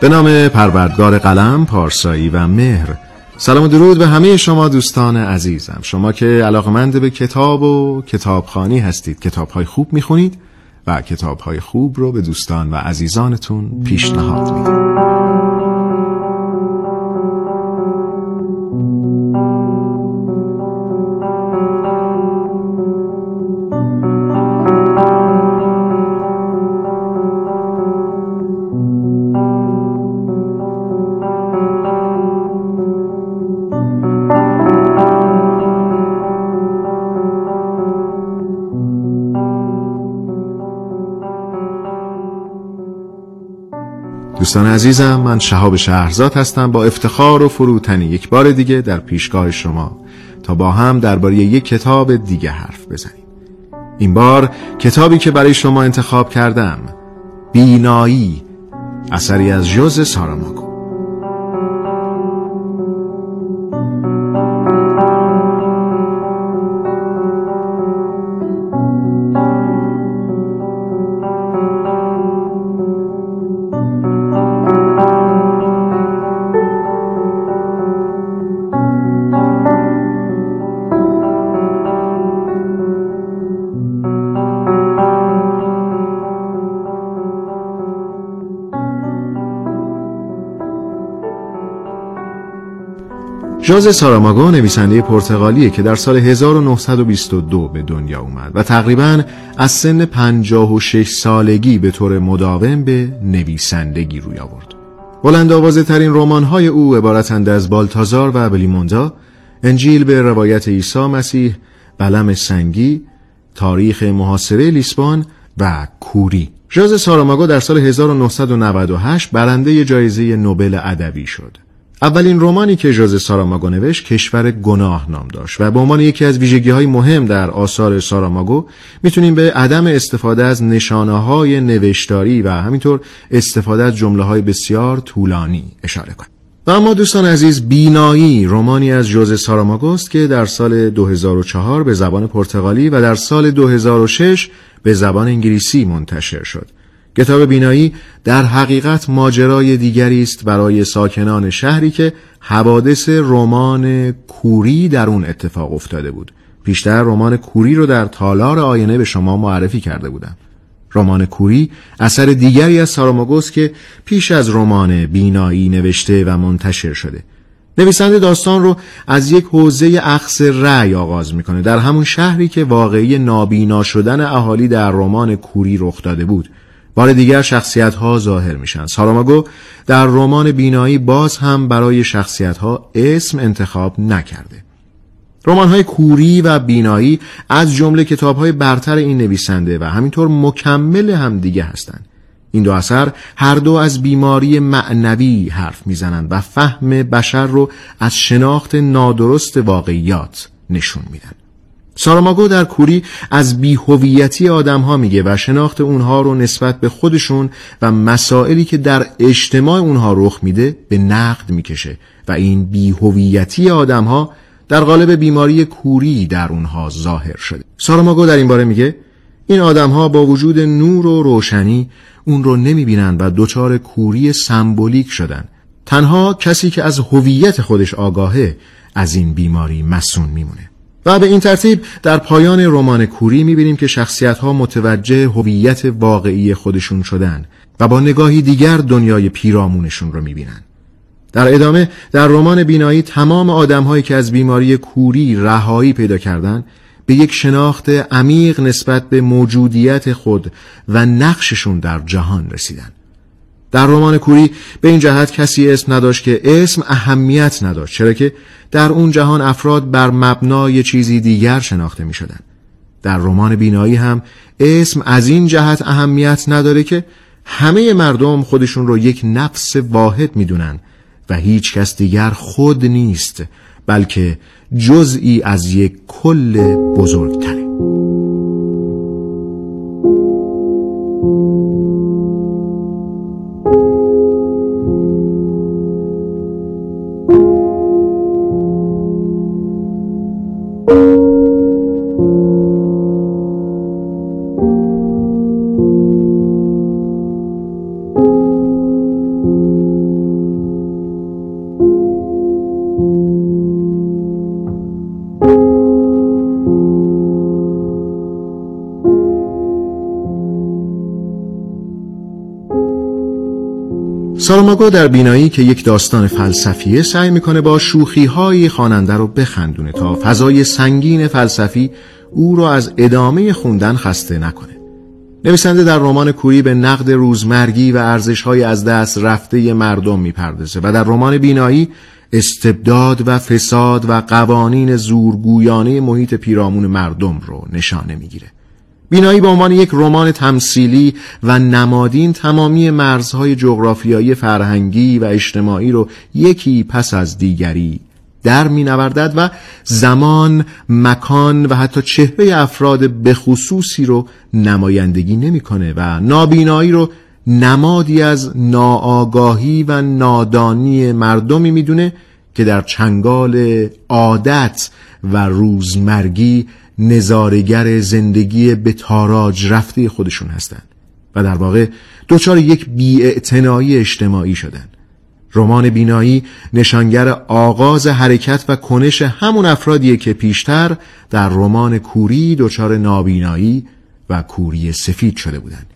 به نام پروردگار قلم، پارسایی و مهر. سلام و درود به همه شما دوستان عزیزم. شما که علاقمند به کتاب و کتابخانی هستید کتابهای خوب می‌خونید و کتابهای خوب رو به دوستان و عزیزانتون پیشنهاد می‌دید دوستان عزیزم من شهاب شهرزاد هستم با افتخار و فروتنی یک بار دیگه در پیشگاه شما. تا با هم درباره یک کتاب دیگه حرف بزنیم. این بار کتابی که برای شما انتخاب کردم بینایی اثری از جوز ساراماگو ژوز ساراماگو نویسنده پرتغالیه که در سال 1922 به دنیا اومد و تقریبا از سن 56 سالگی به طور مداوم به نویسندگی روی آورد. بلند آوازه ترین رمان های او عبارتند از بالتازار و بلیموندا، انجیل به روایت عیسی مسیح، بلم سنگی، تاریخ محاصره لیسبان و کوری. ژوز ساراماگو در سال 1998 برنده جایزه نوبل ادبی شد. اولین رومانی که ژوز ساراماگو نوشت کشور گناه نام داشت و به عنوان یکی از ویژگی های مهم در آثار ساراماگو می‌تونیم به عدم استفاده از نشانه های نوشتاری و همینطور استفاده از جمله های بسیار طولانی اشاره کنیم. و اما دوستان عزیز بینایی رومانی از جوز ساراماگو است که در سال 2004 به زبان پرتغالی و در سال 2006 به زبان انگلیسی منتشر شد. کتاب بینایی در حقیقت ماجرای دیگری است برای ساکنان شهری که حوادث رمان کوری در اون اتفاق افتاده بود. پیشتر رمان کوری رو در تالار آینه به شما معرفی کرده بودم. رمان کوری اثر دیگری از ساراماگوس که پیش از رمان بینایی نوشته و منتشر شده. نویسنده داستان رو از یک حوزه اخص رأی آغاز می‌کنه در همون شهری که واقعی نابینا شدن اهالی در رمان کوری رخ داده بود. بار دیگر شخصیت ها ظاهر میشن. ساراماگو در رمان بینایی باز هم برای شخصیت ها اسم انتخاب نکرده. رمان های کوری و بینایی از جمله کتاب های برتر این نویسنده و همینطور مکمل هم دیگه هستند. این دو اثر هر دو از بیماری معنوی حرف می‌زنند و فهم بشر رو از شناخت نادرست واقعیات نشون میدن. ساراماگو در کوری از بیهویتی آدم ها میگه و شناخت اونها رو نسبت به خودشون و مسائلی که در اجتماع اونها رخ میده به نقد می‌کشه و این بیهویتی آدم ها در قالب بیماری کوری در اونها ظاهر شده. ساراماگو در این باره میگه این آدم ها با وجود نور و روشنی اون رو نمی‌بینن و دچار کوری سمبولیک شدن. تنها کسی که از هویت خودش آگاهه از این بیماری مسون میمونه. و به این ترتیب در پایان رمان کوری می‌بینیم که شخصیت ها متوجه هویت واقعی خودشون شدن و با نگاهی دیگر دنیای پیرامونشون رو می‌بینن. در ادامه در رمان بینایی تمام آدمهایی که از بیماری کوری رهایی پیدا کردند به یک شناخت عمیق نسبت به موجودیت خود و نقششون در جهان رسیدن. در رمان کوری به این جهت کسی اسم نداشت که اسم اهمیت نداشت چرا که در اون جهان افراد بر مبنای چیزی دیگر شناخته می شدن. در رمان بینایی هم اسم از این جهت اهمیت نداره که همه مردم خودشون رو یک نفس واحد می‌دونن و هیچ کس دیگر خود نیست بلکه جزئی از یک کل بزرگتره ساراماگو در بینایی که یک داستان فلسفیه سعی می‌کنه با شوخی های خواننده رو بخندونه تا فضای سنگین فلسفی او رو از ادامه خوندن خسته نکنه. نویسنده در رمان کوری به نقد روزمرگی و ارزش های از دست رفته مردم می‌پردازه و در رمان بینایی استبداد و فساد و قوانین زورگویانه محیط پیرامون مردم رو نشانه می‌گیره. بینایی به عنوان یک رمان تمثیلی و نمادین تمامی مرزهای جغرافیایی فرهنگی و اجتماعی رو یکی پس از دیگری در می نوردد و زمان، مکان و حتی چهره افراد بخصوصی رو نمایندگی نمی‌کنه و نابینایی رو نمادی از ناآگاهی و نادانی مردمی می‌دونه که در چنگال عادت و روزمرگی نظارگر زندگی به تاراج رفته خودشون هستند و در واقع دچار یک بیاعتنایی اجتماعی شدن. رمان بینایی نشانگر آغاز حرکت و کنش همون افرادیه که پیشتر در رمان کوری دچار نابینایی و کوری سفید شده بودند.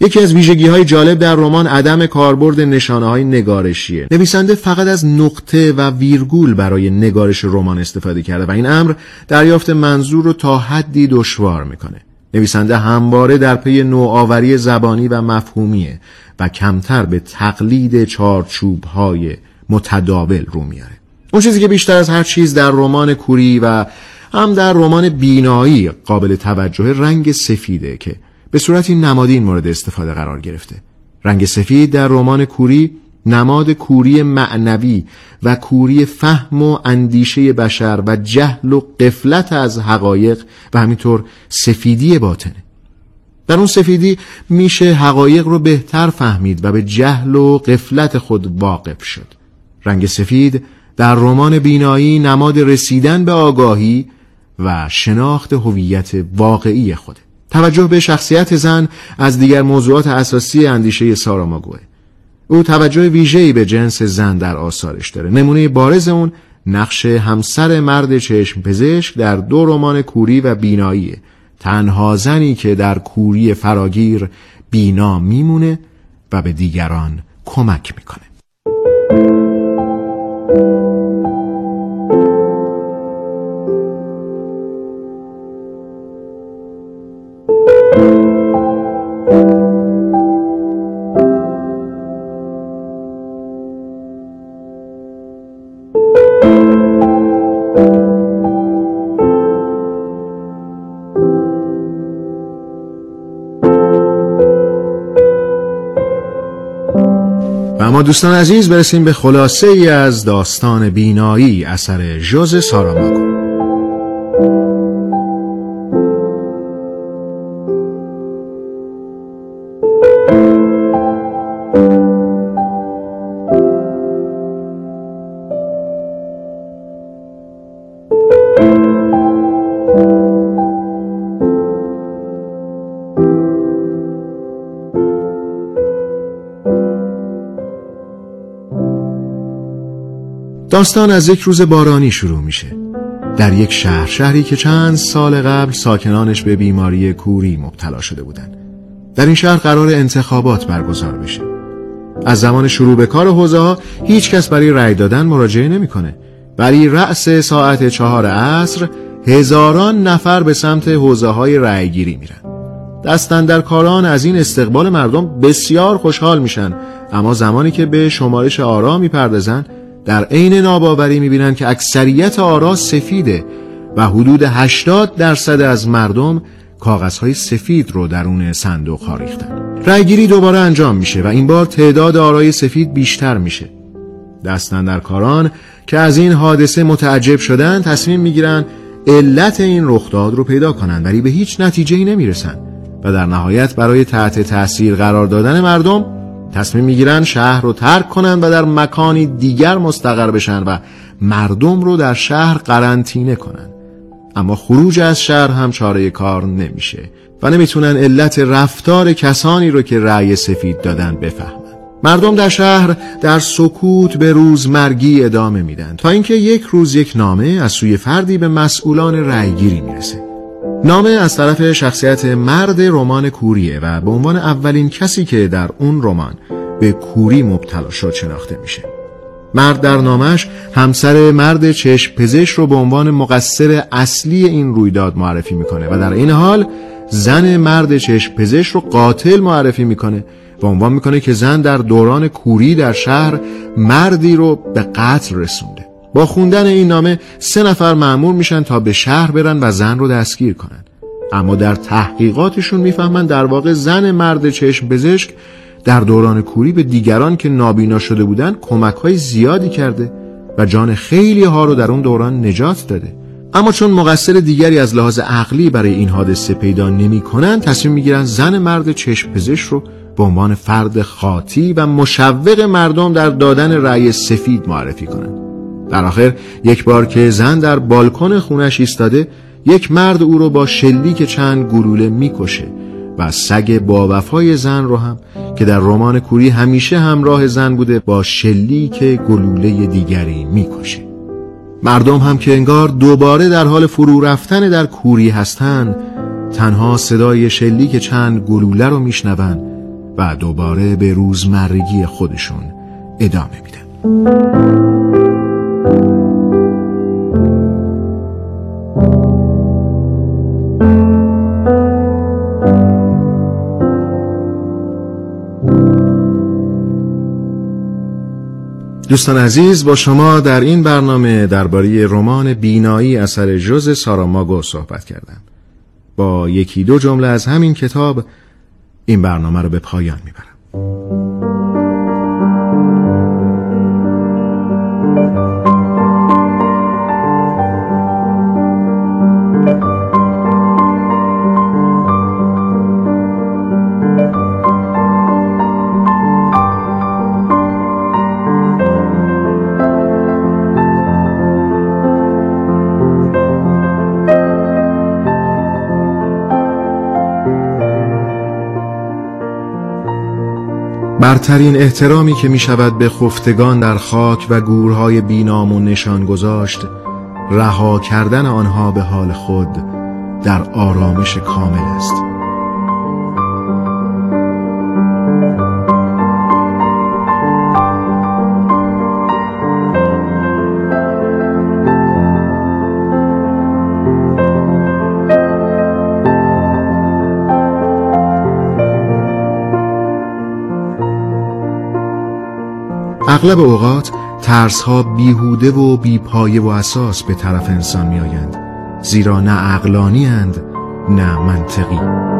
یکی از ویژگی های جالب در رمان عدم کاربرد نشانه های نگارشیه. نویسنده فقط از نقطه و ویرگول برای نگارش رمان استفاده کرده و این امر دریافت منظور رو تا حدی دشوار می‌کنه. نویسنده همواره در پی نوآوری زبانی و مفهومیه و کمتر به تقلید چارچوب های متداول رو میاره. اون چیزی که بیشتر از هر چیز در رمان کوری و هم در رمان بینایی قابل توجه رنگ سفیده که به صورتی نمادین مورد استفاده قرار گرفته. رنگ سفید در رمان کوری نماد کوری معنوی و کوری فهم و اندیشه بشر و جهل و قفلت از حقایق و همینطور سفیدی باطنه. در اون سفیدی میشه حقایق رو بهتر فهمید و به جهل و قفلت خود واقف شد. رنگ سفید در رمان بینایی نماد رسیدن به آگاهی و شناخت هویت واقعی خوده توجه به شخصیت زن از دیگر موضوعات اساسی اندیشه ساراماگوه. او توجه ویژه‌ای به جنس زن در آثارش داره. نمونه بارز اون نقش همسر مرد چشم پزشک در دو رمان کوری و بینایی. تنها زنی که در کوری فراگیر بینا میمونه و به دیگران کمک می‌کنه. اما دوستان عزیز برسیم به خلاصه ای از داستان بینایی اثر جوز ساراماگو داستان از یک روز بارانی شروع میشه. در یک شهر شهری که چند سال قبل ساکنانش به بیماری کوری مبتلا شده بودند. در این شهر قرار انتخابات برگزار بشه. از زمان شروع به کار حوزه ها هیچ کس برای رأی دادن مراجعه نمی‌کنه. ولی رأس ساعت چهار عصر هزاران نفر به سمت حوزه های رأی گیری میرن. کاران از این استقبال مردم بسیار خوشحال میشن. اما زمانی که به شمارش آرا می‌پردازن در عین ناباوری می‌بینند که اکثریت آرا سفیده و حدود 80 درصد از مردم کاغذهای سفید رو درون صندوق ها ریختن. رأیگیری دوباره انجام میشه و این بار تعداد آرای سفید بیشتر میشه. دستن در کاران که از این حادثه متعجب شدن تصمیم می‌گیرن علت این رخداد رو پیدا کنن ولی به هیچ نتیجه ای نمی‌رسن و در نهایت برای تحت تاثیر قرار دادن مردم تصمیم می‌گیرن شهر رو ترک کنن و در مکانی دیگر مستقر بشن و مردم رو در شهر قرنطینه کنن. اما خروج از شهر هم چاره کار نمیشه و نمی‌تونن علت رفتار کسانی رو که رأی سفید دادن بفهمن. مردم در شهر در سکوت به روزمرگی ادامه میدن تا اینکه یک روز یک نامه از سوی فردی به مسئولان رأیگیری می‌رسه. نامه از طرف شخصیت مرد رمان کوریه و به عنوان اولین کسی که در اون رمان به کوری مبتلا شد شناخته میشه. مرد در نامش همسر مرد چشم پزشک رو به عنوان مقصر اصلی این رویداد معرفی می‌کنه و در این حال زن مرد چشم پزشک رو قاتل معرفی می‌کنه. و عنوان می‌کنه که زن در دوران کوری در شهر مردی رو به قتل رسونده با خوندن این نامه سه نفر معمول میشن تا به شهر برن و زن رو دستگیر کنن اما در تحقیقاتشون می‌فهمن در واقع زن مرد چشم پزشک در دوران کوری به دیگران که نابینا شده بودن کمک های زیادی کرده و جان خیلی ها رو در اون دوران نجات داده اما چون مقصر دیگری از لحاظ عقلی برای این حادثه پیدا نمی کنن تصمیم می‌گیرن زن مرد چشم پزشک رو به عنوان فرد خاطی و مشوق مردم در دادن رأی سفید معرفی کنند. در آخر یک بار که زن در بالکن خونش ایستاده یک مرد او رو با شلیک چند گلوله می‌کشه و سگ با وفای زن رو هم که در رمان کوری همیشه همراه زن بوده با شلیک گلوله دیگری می‌کشه. مردم هم که انگار دوباره در حال فرو رفتن در کوری هستند تنها صدای شلیک چند گلوله رو میشنون و دوباره به روزمرگی خودشون ادامه میدن. دوستان عزیز با شما در این برنامه درباره رمان بینایی اثر جوز ساراماگو صحبت کردم. با یکی دو جمله از همین کتاب این برنامه رو به پایان می‌برم. برترین احترامی که می شود به خفتگان در خاک و گورهای بینام و نشان گذاشت رها کردن آنها به حال خود در آرامش کامل است. اغلب اوقات ترس ها بیهوده و بیپایه و اساس به طرف انسان می آیند زیرا نه عقلانی نه منطقی.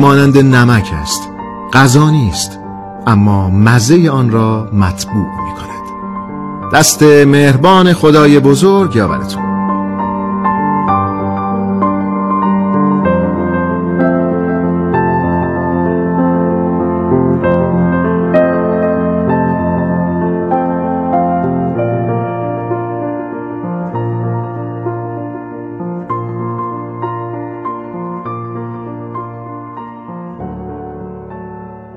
مانند نمک است. غذا نیست اما مزه آن را مطبوع می کند دست مهربان خدای بزرگ یاورتون